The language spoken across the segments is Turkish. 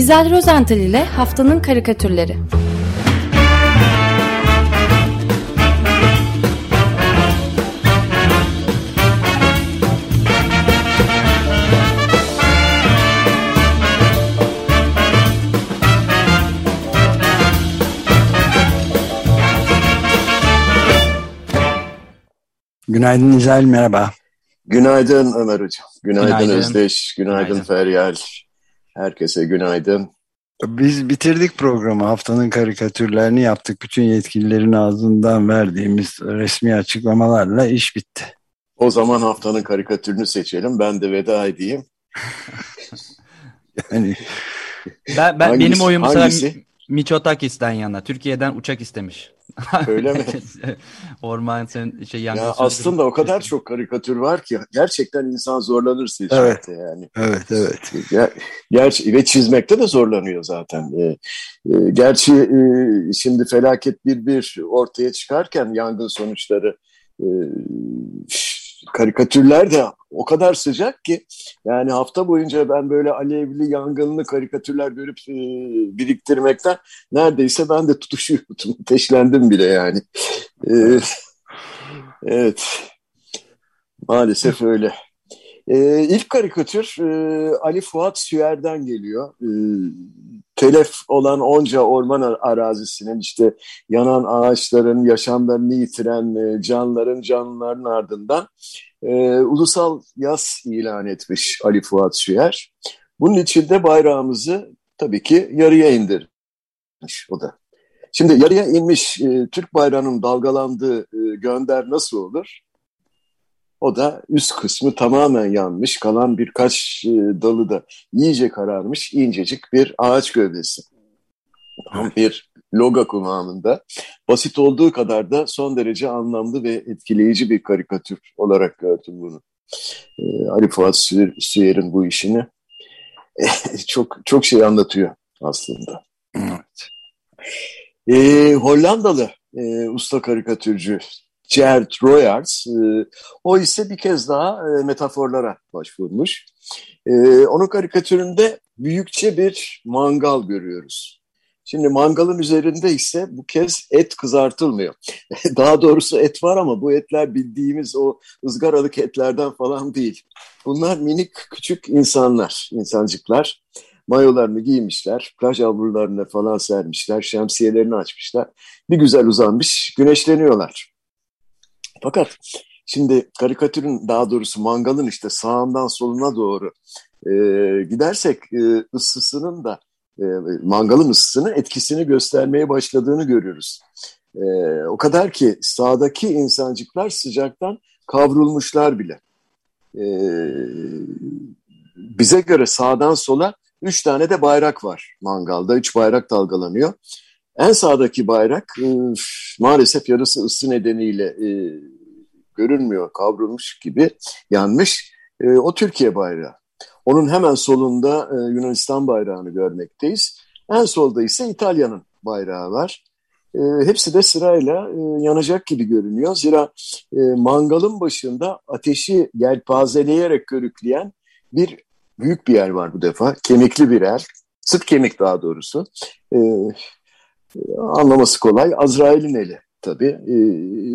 İzel Rozental ile Haftanın Karikatürleri Günaydın İzel, merhaba. Günaydın Ömer Hocam. Günaydın, günaydın. Özdeş. Günaydın, günaydın Feryal. Herkese günaydın. Biz bitirdik programı. Haftanın karikatürlerini yaptık. Bütün yetkililerin ağzından verdiğimiz resmi açıklamalarla iş bitti. O zaman haftanın karikatürünü seçelim. Ben de veda edeyim. yani ben, ben hangisi, benim oyum hangisi? Miçotakis'ten yana. Türkiye'den uçak istemiş. Öyle mi? Orman sen şey yangın ya aslında o kadar çok karikatür var ki gerçekten insan zorlanır seçmekte evet. yani. Evet evet. Ger gerçi ve çizmekte de zorlanıyor zaten. Ee, e, gerçi e, şimdi felaket bir bir ortaya çıkarken yangın sonuçları e, karikatürler de o kadar sıcak ki yani hafta boyunca ben böyle alevli yangınlı karikatürler görüp e, biriktirmekten neredeyse ben de tutuşuyordum. Ateşlendim bile yani. E, evet. Maalesef öyle. Ee, ilk karikatür e, Ali Fuat Süer'den geliyor. E, telef olan onca orman arazisinin işte yanan ağaçların, yaşamlarını yitiren e, canların, canlıların ardından e, ulusal yaz ilan etmiş Ali Fuat Süer. Bunun için de bayrağımızı tabii ki yarıya indirmiş o da. Şimdi yarıya inmiş e, Türk bayrağının dalgalandığı e, gönder nasıl olur? O da üst kısmı tamamen yanmış, kalan birkaç e, dalı da iyice kararmış, incecik bir ağaç gövdesi. Tam bir loga kıvamında. Basit olduğu kadar da son derece anlamlı ve etkileyici bir karikatür olarak gördüm bunu. Ee, Ali Fuat Süyer'in bu işini çok çok şey anlatıyor aslında. Evet. Ee, Hollandalı e, usta karikatürcü Gerd Royars. E, o ise bir kez daha e, metaforlara başvurmuş. E, onun karikatüründe büyükçe bir mangal görüyoruz. Şimdi mangalın üzerinde ise bu kez et kızartılmıyor. Daha doğrusu et var ama bu etler bildiğimiz o ızgaralık etlerden falan değil. Bunlar minik küçük insanlar, insancıklar. Mayolarını giymişler, plaj avlularını falan sermişler, şemsiyelerini açmışlar. Bir güzel uzanmış, güneşleniyorlar. Fakat şimdi karikatürün daha doğrusu mangalın işte sağından soluna doğru e, gidersek e, ıssısının da e, mangalın ısısını etkisini göstermeye başladığını görüyoruz. E, o kadar ki sağdaki insancıklar sıcaktan kavrulmuşlar bile. E, bize göre sağdan sola üç tane de bayrak var mangalda. Üç bayrak dalgalanıyor. En sağdaki bayrak e, maalesef yarısı ısı nedeniyle e, görünmüyor, kavrulmuş gibi yanmış. E, o Türkiye bayrağı. Onun hemen solunda e, Yunanistan bayrağını görmekteyiz. En solda ise İtalya'nın bayrağı var. E, hepsi de sırayla e, yanacak gibi görünüyor. Zira e, mangalın başında ateşi yelpazeleyerek körükleyen bir büyük bir yer var bu defa. Kemikli bir yer. Sırt kemik daha doğrusu. E, anlaması kolay. Azrail'in eli tabii. E,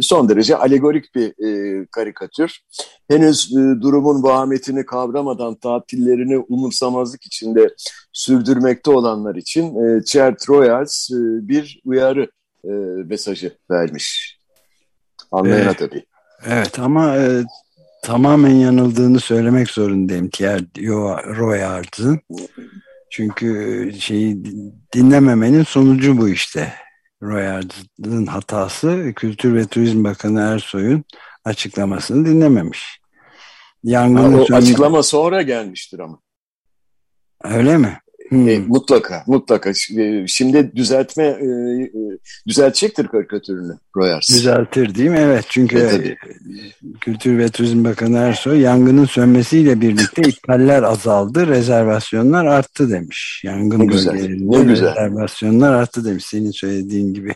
son derece alegorik bir e, karikatür. Henüz e, durumun vahametini kavramadan tatillerini umursamazlık içinde sürdürmekte olanlar için e, Chert Royals bir uyarı mesajı vermiş. Anlayana evet. tabii. Evet ama e, tamamen yanıldığını söylemek zorundayım Chert Royals'ın. Çünkü şeyi dinlememenin sonucu bu işte. Royal'ın hatası Kültür ve Turizm Bakanı Ersoy'un açıklamasını dinlememiş. Yangının ha, o açıklama sonra gelmiştir ama. Öyle mi? Hmm. E, mutlaka, mutlaka. E, şimdi düzeltme, e, e, düzeltecektir karikatürünü Royals. Düzeltir değil mi? Evet çünkü e, Kültür ve Turizm Bakanı Ersoy yangının sönmesiyle birlikte iptaller azaldı, rezervasyonlar arttı demiş. Yangın ne bölgelerinde ne güzel. rezervasyonlar arttı demiş. Senin söylediğin gibi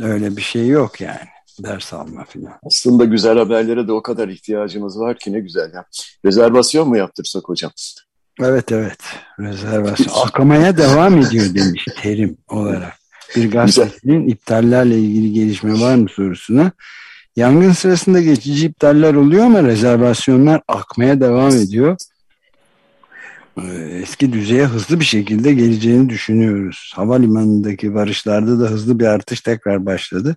öyle bir şey yok yani ders alma falan. Aslında güzel haberlere de o kadar ihtiyacımız var ki ne güzel ya. Rezervasyon mu yaptırsak hocam? Evet evet. Rezervasyon. Akmaya devam ediyor demiş terim olarak. Bir gazetecinin iptallerle ilgili gelişme var mı sorusuna. Yangın sırasında geçici iptaller oluyor ama rezervasyonlar akmaya devam ediyor. Ee, eski düzeye hızlı bir şekilde geleceğini düşünüyoruz. Havalimanındaki varışlarda da hızlı bir artış tekrar başladı.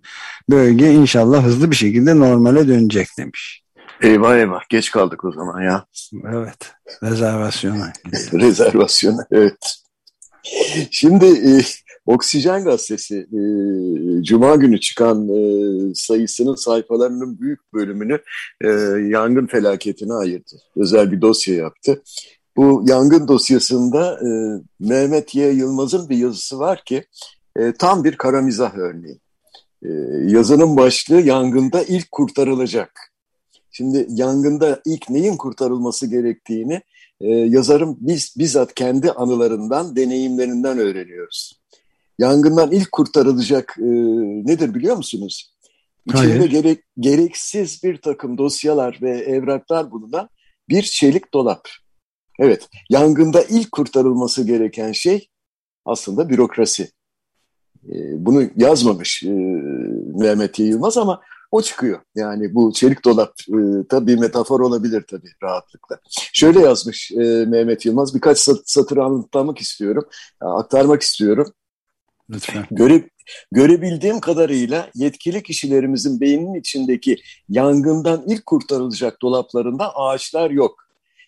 Bölge inşallah hızlı bir şekilde normale dönecek demiş. Eyvah eyvah geç kaldık o zaman ya. Evet rezervasyona. rezervasyona evet. Şimdi e, Oksijen Gazetesi e, Cuma günü çıkan e, sayısının sayfalarının büyük bölümünü e, yangın felaketine ayırdı. Özel bir dosya yaptı. Bu yangın dosyasında e, Mehmet Y. Yılmaz'ın bir yazısı var ki e, tam bir kara mizah örneği. E, yazının başlığı yangında ilk kurtarılacak. Şimdi yangında ilk neyin kurtarılması gerektiğini e, yazarım biz bizzat kendi anılarından, deneyimlerinden öğreniyoruz. Yangından ilk kurtarılacak e, nedir biliyor musunuz? İçinde gerek, gereksiz bir takım dosyalar ve evraklar bulunan bir çelik dolap. Evet, yangında ilk kurtarılması gereken şey aslında bürokrasi. E, bunu yazmamış e, Mehmet Yılmaz ama o çıkıyor. Yani bu çelik dolap e, tabii metafor olabilir tabii rahatlıkla. Şöyle yazmış e, Mehmet Yılmaz, birkaç satır anlatmak istiyorum, aktarmak istiyorum. Lütfen. Göre, görebildiğim kadarıyla yetkili kişilerimizin beyninin içindeki yangından ilk kurtarılacak dolaplarında ağaçlar yok.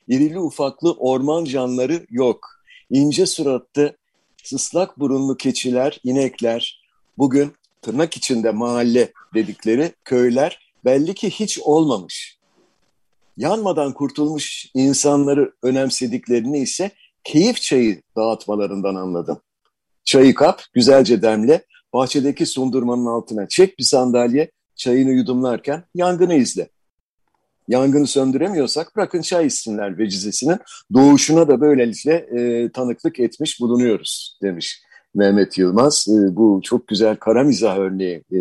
İrili ufaklı orman canları yok. İnce suratlı, ıslak burunlu keçiler, inekler, bugün tırnak içinde mahalle dedikleri köyler belli ki hiç olmamış. Yanmadan kurtulmuş insanları önemsediklerini ise keyif çayı dağıtmalarından anladım. Çayı kap, güzelce demle, bahçedeki sundurmanın altına çek bir sandalye, çayını yudumlarken yangını izle. Yangını söndüremiyorsak bırakın çay içsinler vecizesinin doğuşuna da böylelikle e, tanıklık etmiş bulunuyoruz demiş Mehmet Yılmaz. E, bu çok güzel kara mizah örneği e,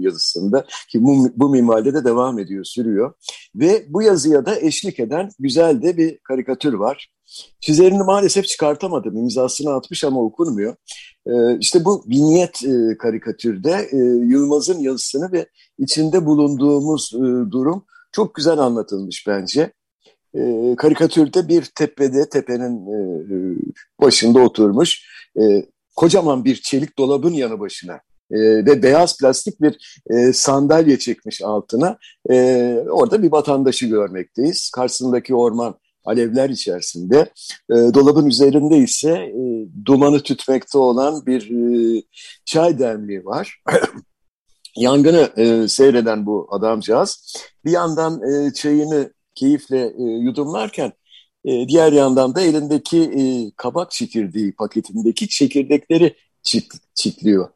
yazısında ki bu, bu minvalde de devam ediyor, sürüyor. Ve bu yazıya da eşlik eden güzel de bir karikatür var. Çizerini maalesef çıkartamadım. İmzasını atmış ama okunmuyor. Ee, işte bu vinyet e, karikatürde e, Yılmaz'ın yazısını ve içinde bulunduğumuz durum çok güzel anlatılmış bence. E, karikatürde bir tepede, tepenin e, başında oturmuş e, kocaman bir çelik dolabın yanı başına e, ve beyaz plastik bir e, sandalye çekmiş altına. E, orada bir vatandaşı görmekteyiz. Karşısındaki orman alevler içerisinde. E, dolabın üzerinde ise e, dumanı tütmekte olan bir e, çay demliği var. Yangını e, seyreden bu adamcağız bir yandan e, çayını keyifle e, yudumlarken e, diğer yandan da elindeki e, kabak çekirdeği paketindeki çekirdekleri çit, çitliyor.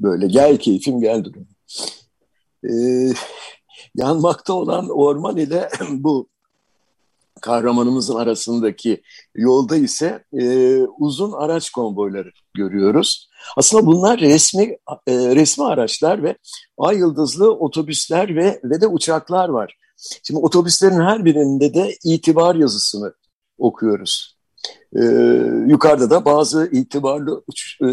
Böyle gel keyfim gel durum. E, yanmakta olan orman ile bu kahramanımızın arasındaki yolda ise e, uzun araç konvoyları görüyoruz. Aslında bunlar resmi e, resmi araçlar ve ay yıldızlı otobüsler ve ve de uçaklar var. Şimdi otobüslerin her birinde de itibar yazısını okuyoruz. Ee, yukarıda da bazı itibarlı uç, e,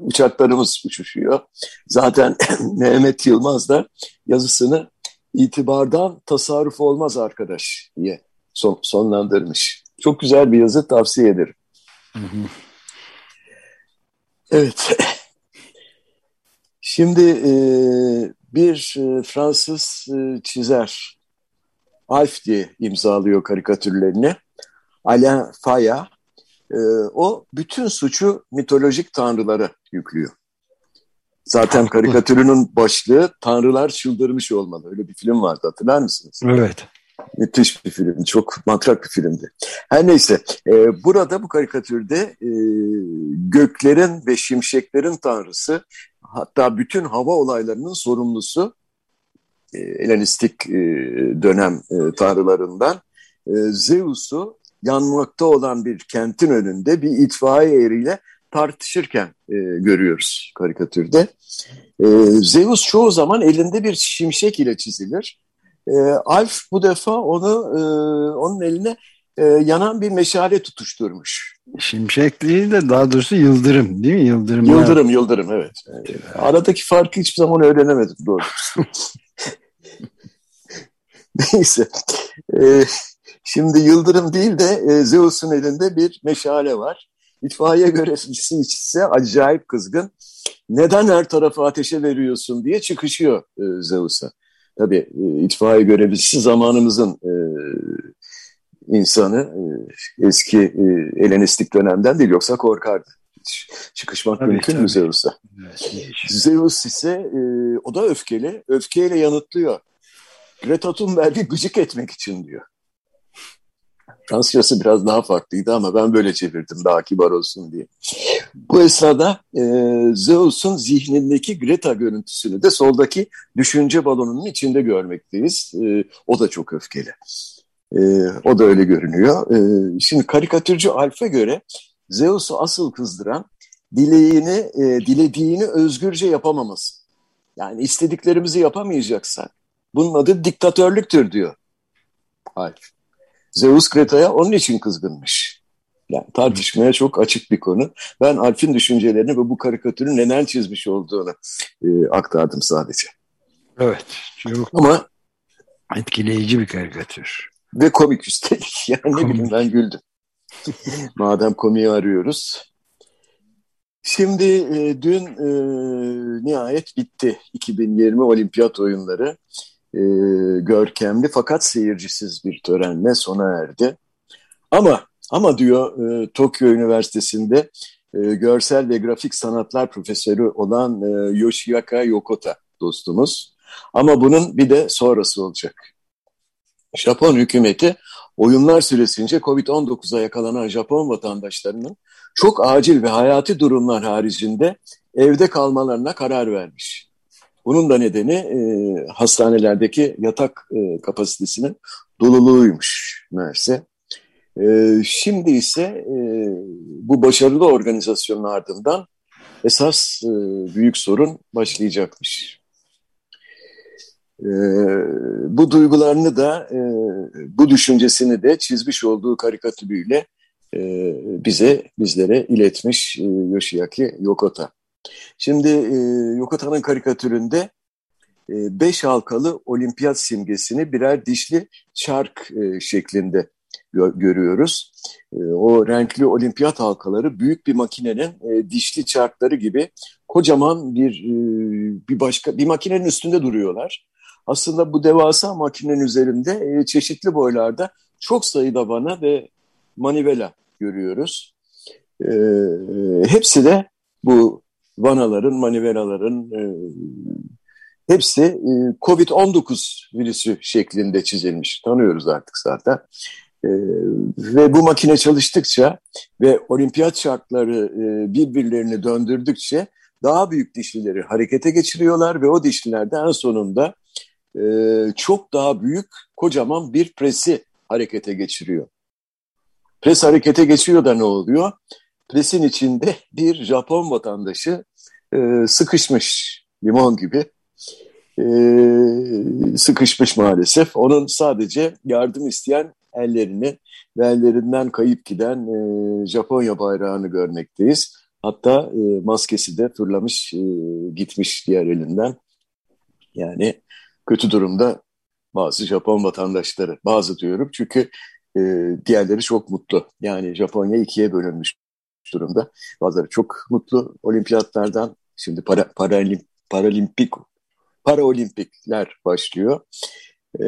uçaklarımız uçuşuyor. Zaten Mehmet Yılmaz da yazısını itibardan tasarruf olmaz arkadaş diye son, sonlandırmış. Çok güzel bir yazı tavsiye ederim. Hı hı. Evet. Şimdi e, bir e, Fransız e, çizer Alf diye imzalıyor karikatürlerini. Alain Faya. E, o bütün suçu mitolojik tanrılara yüklüyor. Zaten karikatürünün başlığı Tanrılar Çıldırmış Olmalı. Öyle bir film vardı hatırlar mısınız? Evet. Müthiş bir film, çok matrak bir filmdi. Her neyse, e, burada bu karikatürde e, göklerin ve şimşeklerin tanrısı, hatta bütün hava olaylarının sorumlusu, Helenistik e, dönem e, tanrılarından e, Zeus'u yanmakta olan bir kentin önünde bir itfaiye eriyle tartışırken e, görüyoruz karikatürde. E, Zeus çoğu zaman elinde bir şimşek ile çizilir. E, Alf bu defa onu e, onun eline e, yanan bir meşale tutuşturmuş. Şimşek değil de daha doğrusu yıldırım değil mi? Yıldırım, yıldırım, yıldırım evet. Aradaki farkı hiçbir zaman öğrenemedim doğru. Neyse. Ee, şimdi Yıldırım değil de e, Zeus'un elinde bir meşale var. İtfaiye görevlisi ise acayip kızgın. Neden her tarafı ateşe veriyorsun diye çıkışıyor e, Zeus'a. Tabii e, itfaiye görevlisi zamanımızın e, insanı e, eski e, Helenistik dönemden değil yoksa korkardı. çıkışmak tabii, mümkün tabii. mü Zeus'a? Evet, Zeus ise e, o da öfkeli. Öfkeyle yanıtlıyor. Greta Thunberg'i gıcık etmek için diyor. Fransızcası biraz daha farklıydı ama ben böyle çevirdim daha kibar olsun diye. Bu esnada e, Zeus'un zihnindeki Greta görüntüsünü de soldaki düşünce balonunun içinde görmekteyiz. E, o da çok öfkeli. E, o da öyle görünüyor. E, şimdi karikatürcü Alf'e göre Zeus'u asıl kızdıran dileğini, e, dilediğini özgürce yapamaması. Yani istediklerimizi yapamayacaksak bunun adı diktatörlüktür diyor Alf. Zeus Kreta'ya onun için kızgınmış. Yani tartışmaya çok açık bir konu. Ben Alf'in düşüncelerini ve bu karikatürün neden çizmiş olduğunu e, aktardım sadece. Evet. Çok Ama etkileyici bir karikatür. Ve komik üstelik. Yani komik. ne bileyim ben güldüm. Madem komiği arıyoruz. Şimdi e, dün e, nihayet bitti 2020 Olimpiyat oyunları e, görkemli fakat seyircisiz bir törenle sona erdi. Ama ama diyor e, Tokyo Üniversitesi'nde e, görsel ve grafik sanatlar profesörü olan e, Yoshiaka Yokota dostumuz. Ama bunun bir de sonrası olacak. Japon hükümeti oyunlar süresince Covid-19'a yakalanan Japon vatandaşlarının çok acil ve hayati durumlar haricinde evde kalmalarına karar vermiş. Bunun da nedeni e, hastanelerdeki yatak e, kapasitesinin doluluğuymuş meğerse. E, şimdi ise e, bu başarılı organizasyonun ardından esas e, büyük sorun başlayacakmış. E, bu duygularını da, e, bu düşüncesini de çizmiş olduğu karikatürüyle e, bize, bizlere iletmiş e, Yoshiaki Yokota. Şimdi e, Yokota'nın karikatüründe e, beş halkalı olimpiyat simgesini birer dişli çark e, şeklinde gö görüyoruz. E, o renkli olimpiyat halkaları büyük bir makinenin e, dişli çarkları gibi kocaman bir e, bir başka bir makinenin üstünde duruyorlar. Aslında bu devasa makinenin üzerinde e, çeşitli boylarda çok sayıda vana ve manivela görüyoruz. E, hepsi de bu vanaların, manivelaların e, hepsi e, COVID-19 virüsü şeklinde çizilmiş. Tanıyoruz artık zaten. E, ve bu makine çalıştıkça ve olimpiyat şartları e, birbirlerini döndürdükçe daha büyük dişlileri harekete geçiriyorlar ve o dişliler de en sonunda e, çok daha büyük kocaman bir presi harekete geçiriyor. Pres harekete geçiyor da ne oluyor? Presin içinde bir Japon vatandaşı e, sıkışmış limon gibi e, sıkışmış maalesef. Onun sadece yardım isteyen ellerini ve ellerinden kayıp giden e, Japonya bayrağını görmekteyiz. Hatta e, maskesi de fırlamış e, gitmiş diğer elinden. Yani kötü durumda bazı Japon vatandaşları. Bazı diyorum çünkü e, diğerleri çok mutlu. Yani Japonya ikiye bölünmüş durumda. Bazıları çok mutlu olimpiyatlardan Şimdi para, paralimp, paralimpik paraolimpikler başlıyor. Ee,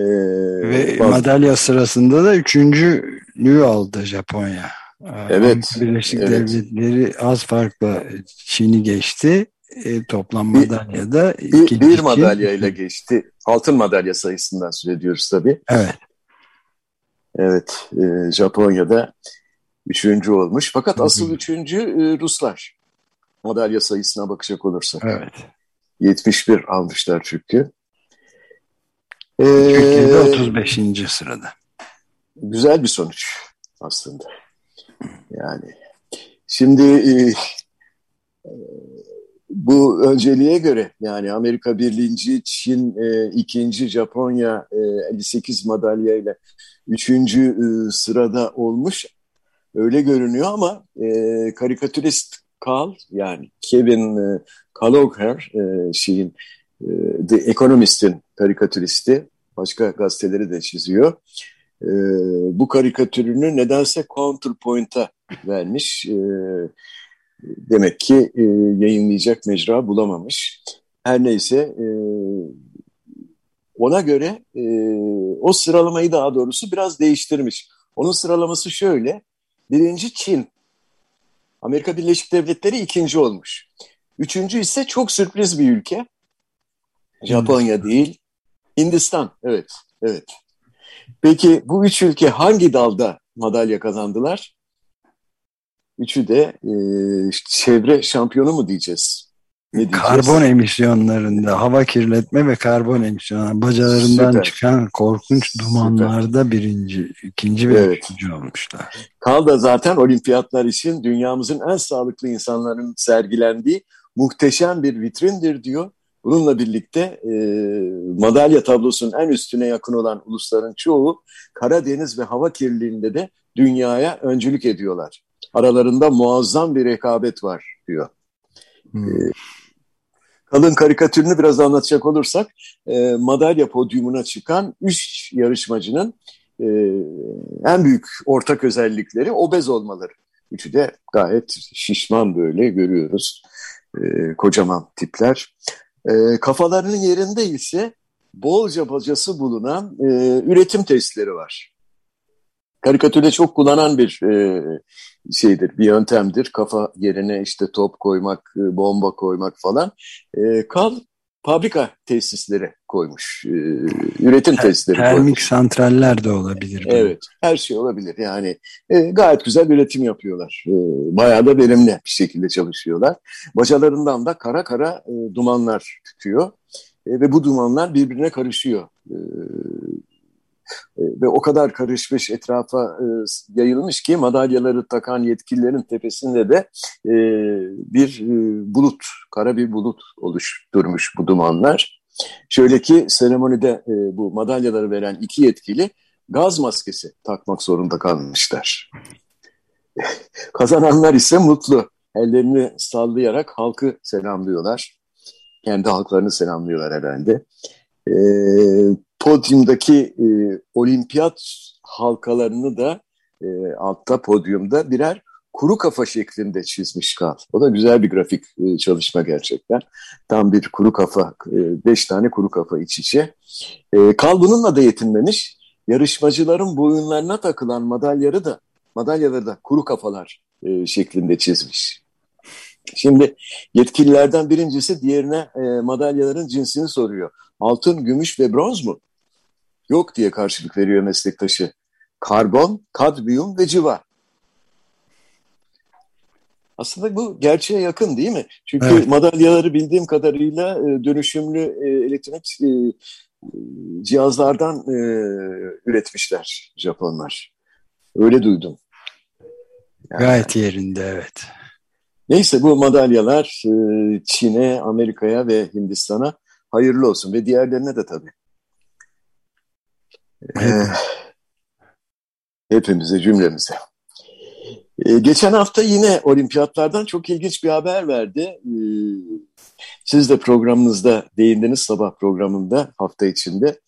Ve bazı... madalya sırasında da üçüncülüğü aldı Japonya. Evet. Birleşik evet. Devletleri az farkla Çin'i geçti. E, toplam madalyada bir, bir madalyayla geçti. Altın madalya sayısından söz ediyoruz tabii. Evet. Evet. E, Japonya'da üçüncü olmuş. Fakat asıl üçüncü e, Ruslar madalya sayısına bakacak olursak. Evet. 71 almışlar çünkü. Ee, Türkiye'de 35. sırada. Güzel bir sonuç aslında. Yani şimdi e, bu önceliğe göre yani Amerika birinci, Çin e, ikinci, Japonya e, 58 madalya ile üçüncü e, sırada olmuş. Öyle görünüyor ama e, karikatürist Carl yani Kevin e, Kalogher e, şeyin e, The Economist'in karikatüristi başka gazeteleri de çiziyor. E, bu karikatürünü nedense Counterpoint'a vermiş. Demek ki yayınlayacak mecra bulamamış. Her neyse ona göre o sıralamayı daha doğrusu biraz değiştirmiş. Onun sıralaması şöyle. Birinci Çin. Amerika Birleşik Devletleri ikinci olmuş. Üçüncü ise çok sürpriz bir ülke. Japonya değil. Hindistan. Evet. Evet. Peki bu üç ülke hangi dalda madalya kazandılar? Üçü de e, çevre şampiyonu mu diyeceğiz? Ne karbon emisyonlarında, hava kirletme ve karbon emisyonları, bacalarından Süper. çıkan korkunç dumanlarda Süper. birinci, ikinci ve evet. üçüncü olmuşlar. Kal da zaten olimpiyatlar için dünyamızın en sağlıklı insanların sergilendiği muhteşem bir vitrindir diyor. Bununla birlikte e, madalya tablosunun en üstüne yakın olan ulusların çoğu Karadeniz ve hava kirliliğinde de dünyaya öncülük ediyorlar. Aralarında muazzam bir rekabet var diyor. Hmm. E, kalın karikatürünü biraz anlatacak olursak e, madalya podyumuna çıkan üç yarışmacının e, en büyük ortak özellikleri obez olmaları. Üçü de gayet şişman böyle görüyoruz. E, kocaman tipler. E, kafalarının yerinde ise bolca bacası bulunan e, üretim testleri var. Karikatürde çok kullanan bir e, şeydir, bir yöntemdir. Kafa yerine işte top koymak, e, bomba koymak falan. E, kal fabrika tesisleri koymuş. E, üretim Ter tesisleri termik koymuş. Termik santraller de olabilir. Evet, her şey olabilir. Yani e, gayet güzel üretim yapıyorlar. E, bayağı da verimli bir şekilde çalışıyorlar. Bacalarından da kara kara e, dumanlar tutuyor. E, ve bu dumanlar birbirine karışıyor. E, e, ve o kadar karışmış etrafa e, yayılmış ki madalyaları takan yetkililerin tepesinde de e, bir bulut, kara bir bulut oluşturmuş bu dumanlar. Şöyle ki seremonide bu madalyaları veren iki yetkili gaz maskesi takmak zorunda kalmışlar. Kazananlar ise mutlu. Ellerini sallayarak halkı selamlıyorlar. Kendi halklarını selamlıyorlar herhalde. Ee, podyumdaki e, olimpiyat halkalarını da e, altta podyumda birer kuru kafa şeklinde çizmiş Kal. O da güzel bir grafik e, çalışma gerçekten. Tam bir kuru kafa, e, beş tane kuru kafa iç içe. E, Kal bununla da yetinmemiş. Yarışmacıların boyunlarına takılan madalyaları da madalyaları da kuru kafalar e, şeklinde çizmiş. Şimdi yetkililerden birincisi diğerine e, madalyaların cinsini soruyor. Altın, gümüş ve bronz mu? Yok diye karşılık veriyor meslektaşı. Karbon, kadmiyum ve civa. Aslında bu gerçeğe yakın değil mi? Çünkü evet. madalyaları bildiğim kadarıyla e, dönüşümlü e, elektronik e, cihazlardan üretmişler Japonlar. Öyle duydum. Yani, Gayet yerinde evet. Neyse bu madalyalar Çin'e, Amerika'ya ve Hindistan'a hayırlı olsun ve diğerlerine de tabii. Evet. hepimize, cümlemize. Ee, geçen hafta yine olimpiyatlardan çok ilginç bir haber verdi. Ee, siz de programınızda değindiniz sabah programında hafta içinde.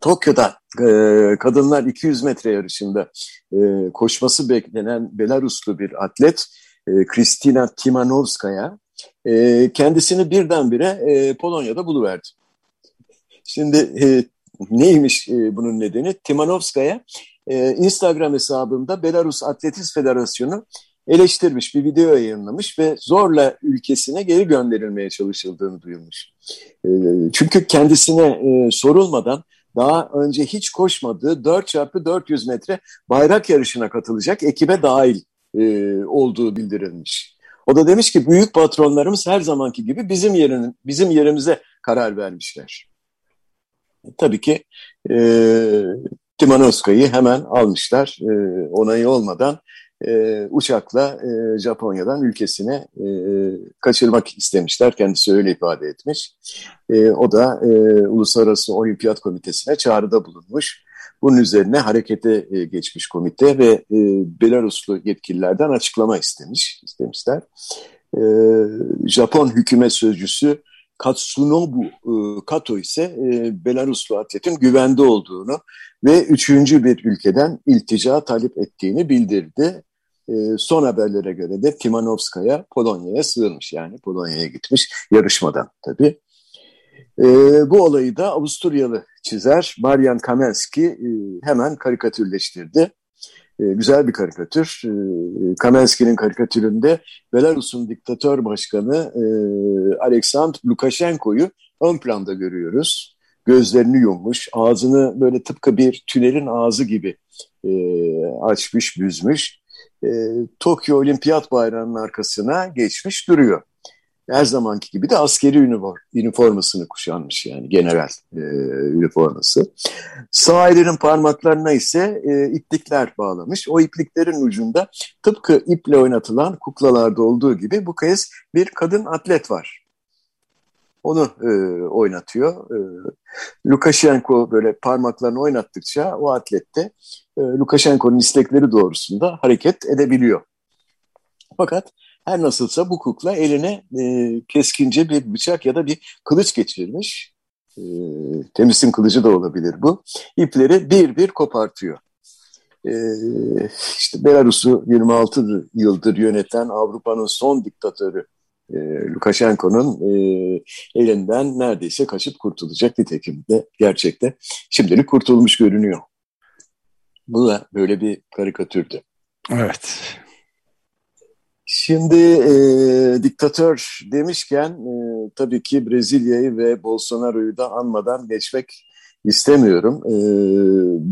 Tokyo'da e, kadınlar 200 metre yarışında e, koşması beklenen Belaruslu bir atlet e, Kristina Timanovskaya e, kendisini birdenbire e, Polonya'da buluverdi. Şimdi e, Neymiş e, bunun nedeni? Timanovskaya e, Instagram hesabında Belarus Atletizm Federasyonu eleştirmiş, bir video yayınlamış ve zorla ülkesine geri gönderilmeye çalışıldığını duyurmuş. E, çünkü kendisine e, sorulmadan daha önce hiç koşmadığı 4x400 metre bayrak yarışına katılacak ekibe dahil e, olduğu bildirilmiş. O da demiş ki büyük patronlarımız her zamanki gibi bizim yerin, bizim yerimize karar vermişler. Tabii ki e, Timanovska'yı hemen almışlar. E, onayı olmadan e, uçakla e, Japonya'dan ülkesine e, kaçırmak istemişler. Kendisi öyle ifade etmiş. E, o da e, Uluslararası Olimpiyat Komitesi'ne çağrıda bulunmuş. Bunun üzerine harekete e, geçmiş komite ve e, Belaruslu yetkililerden açıklama istemiş, istemişler. E, Japon hükümet sözcüsü Katsunobu e, Kato ise e, Belaruslu atletin güvende olduğunu ve üçüncü bir ülkeden iltica talep ettiğini bildirdi. E, son haberlere göre de Timanovskaya Polonya'ya sığınmış yani Polonya'ya gitmiş yarışmadan tabii. E, bu olayı da Avusturyalı çizer Marian Kamelski e, hemen karikatürleştirdi. E, güzel bir karikatür. E, Kamelski'nin karikatüründe Belarus'un diktatör başkanı e, Aleksandr Lukashenko'yu ön planda görüyoruz. Gözlerini yummuş, ağzını böyle tıpkı bir tünelin ağzı gibi e, açmış, büzmüş. E, Tokyo Olimpiyat Bayrağı'nın arkasına geçmiş duruyor her zamanki gibi de askeri üniformasını kuşanmış yani general e, üniforması. Sağ elinin parmaklarına ise e, iplikler bağlamış. O ipliklerin ucunda tıpkı iple oynatılan kuklalarda olduğu gibi bu kez bir kadın atlet var. Onu e, oynatıyor. E, Lukashenko böyle parmaklarını oynattıkça o atlette e, Lukashenko'nun istekleri doğrusunda hareket edebiliyor. Fakat her nasılsa bu kukla eline e, keskince bir bıçak ya da bir kılıç geçirmiş. E, temizin kılıcı da olabilir bu. İpleri bir bir kopartıyor. E, işte Belarus'u 26 yıldır yöneten Avrupa'nın son diktatörü e, Lukashenko'nun e, elinden neredeyse kaçıp kurtulacak nitekim de gerçekte şimdilik kurtulmuş görünüyor. Bu da böyle bir karikatürdü. Evet. Şimdi e, diktatör demişken e, tabii ki Brezilya'yı ve Bolsonaro'yu da anmadan geçmek istemiyorum. E,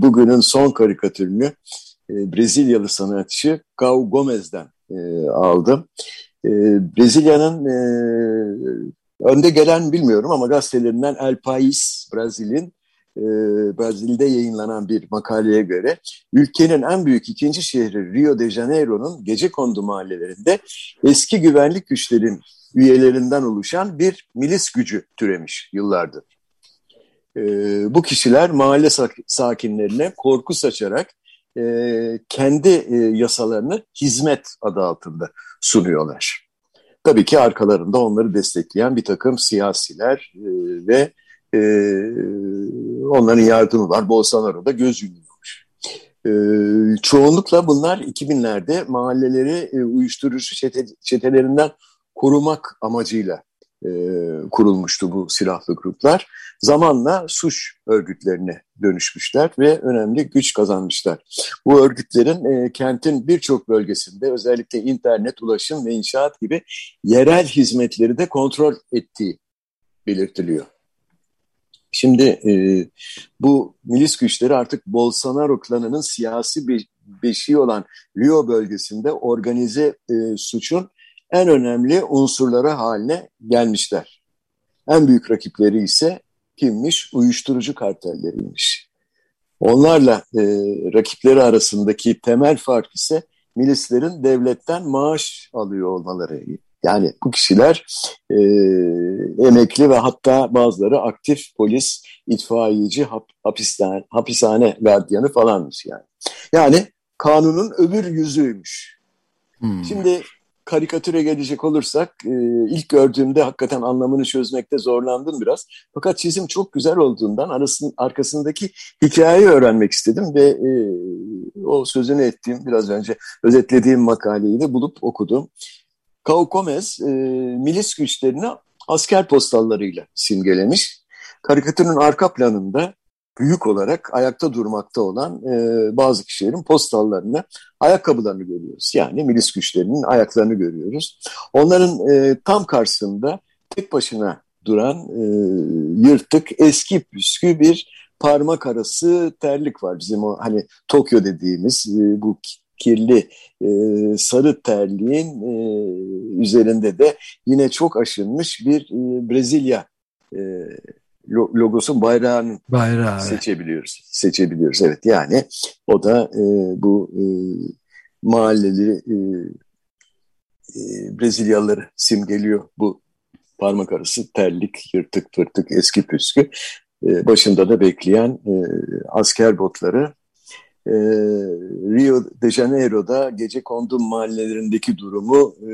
bugünün son karikatürünü e, Brezilyalı sanatçı Gau Gomez'den e, aldım. E, Brezilya'nın e, önde gelen bilmiyorum ama gazetelerinden El País, Brazil'in e, Brezilya'da yayınlanan bir makaleye göre ülkenin en büyük ikinci şehri Rio de Janeiro'nun gece kondu mahallelerinde eski güvenlik güçlerin üyelerinden oluşan bir milis gücü türemiş yıllardır. E, bu kişiler mahalle sakinlerine korku saçarak e, kendi e, yasalarını hizmet adı altında sunuyorlar. Tabii ki arkalarında onları destekleyen bir takım siyasiler ve onların yardımı var. Bolsonaro da göz yumuyormuş. E, çoğunlukla bunlar 2000'lerde mahalleleri e, uyuşturucu çete, çetelerinden korumak amacıyla e, kurulmuştu bu silahlı gruplar. Zamanla suç örgütlerine dönüşmüşler ve önemli güç kazanmışlar. Bu örgütlerin e, kentin birçok bölgesinde özellikle internet, ulaşım ve inşaat gibi yerel hizmetleri de kontrol ettiği belirtiliyor. Şimdi e, bu milis güçleri artık Bolsonaro klanının siyasi bir beşiği olan Rio bölgesinde organize e, suçun en önemli unsurları haline gelmişler. En büyük rakipleri ise kimmiş? Uyuşturucu kartelleriymiş. Onlarla e, rakipleri arasındaki temel fark ise milislerin devletten maaş alıyor olmaları. Yani bu kişiler e, emekli ve hatta bazıları aktif polis, itfaiyeci, hap, hapishane, hapishane gardiyanı falanmış yani. Yani kanunun öbür yüzüymüş. Hmm. Şimdi karikatüre gelecek olursak e, ilk gördüğümde hakikaten anlamını çözmekte zorlandım biraz. Fakat çizim çok güzel olduğundan arasın, arkasındaki hikayeyi öğrenmek istedim ve e, o sözünü ettiğim biraz önce özetlediğim makaleyi de bulup okudum. Kaukomez e, milis güçlerini asker postallarıyla simgelemiş. Karikatürün arka planında büyük olarak ayakta durmakta olan e, bazı kişilerin postallarını, ayakkabılarını görüyoruz. Yani milis güçlerinin ayaklarını görüyoruz. Onların e, tam karşısında tek başına duran e, yırtık, eski püskü bir parmak arası terlik var. Bizim o hani Tokyo dediğimiz e, bu kirli e, sarı terliğin e, üzerinde de yine çok aşınmış bir e, Brezilya e, logosun bayrağını Bayrağı, seçebiliyoruz. Seçebiliyoruz evet yani o da e, bu e, mahalleli e, e, Brezilyalıları simgeliyor bu parmak arası terlik, yırtık pırtık, eski püskü. e, başında da bekleyen e, asker botları. E, Rio de Janeiro'da gece kondum mahallelerindeki durumu e,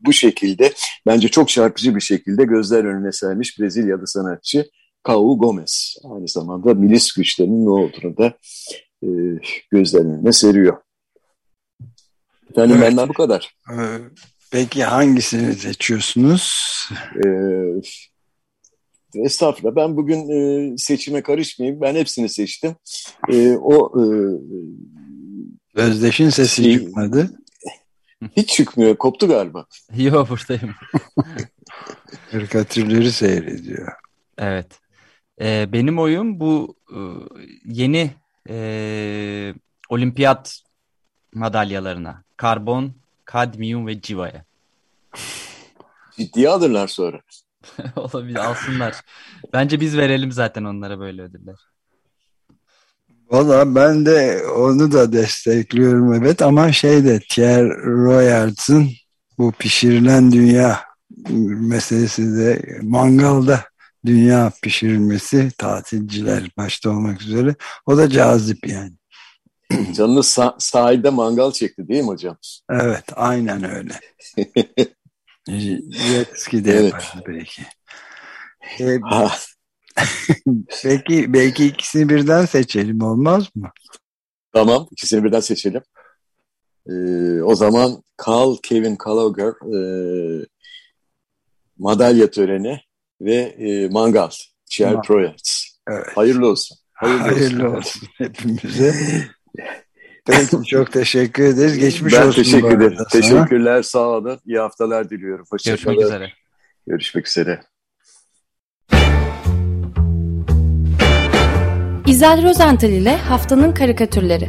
bu şekilde bence çok çarpıcı bir şekilde gözler önüne sermiş Brezilyalı sanatçı Cau Gomes. Aynı zamanda milis güçlerinin ne olduğunu da e, gözler önüne seriyor. Efendim evet. benden bu kadar. Ee, peki hangisini seçiyorsunuz? Ee, estağfurullah. Ben bugün e, seçime karışmayayım. Ben hepsini seçtim. E, o e, Özdeş'in sesi şey, çıkmadı. Hiç çıkmıyor. Koptu galiba. Yok buradayım. Karikatürleri seyrediyor. Evet. Ee, benim oyum bu e, yeni e, olimpiyat madalyalarına. Karbon, kadmiyum ve civaya. Ciddiye alırlar sonra. Olabilir alsınlar. Bence biz verelim zaten onlara böyle ödüller. Valla ben de onu da destekliyorum evet ama şey de Thierry Royards'ın bu pişirilen dünya meselesi de mangalda dünya pişirilmesi tatilciler başta olmak üzere o da cazip yani. Canınız sah sahilde mangal çekti değil mi hocam? Evet aynen öyle. Jet ski de evet. belki. Ee, Peki belki ikisini birden seçelim olmaz mı? Tamam ikisini birden seçelim. Ee, o zaman Carl Kevin Gallagher e, madalya töreni ve e, mangal. Chier Projects. Evet. Hayırlı olsun. Hayırlı, Hayırlı olsun. olsun hepimize. Peki çok teşekkür ederiz. Geçmiş ben olsun. Ben teşekkür ederim. Teşekkürler. Sağ olun. İyi haftalar diliyorum. Hoşçakalın. Görüşmek üzere. Görüşmek üzere. İzel Rozental ile Haftanın Karikatürleri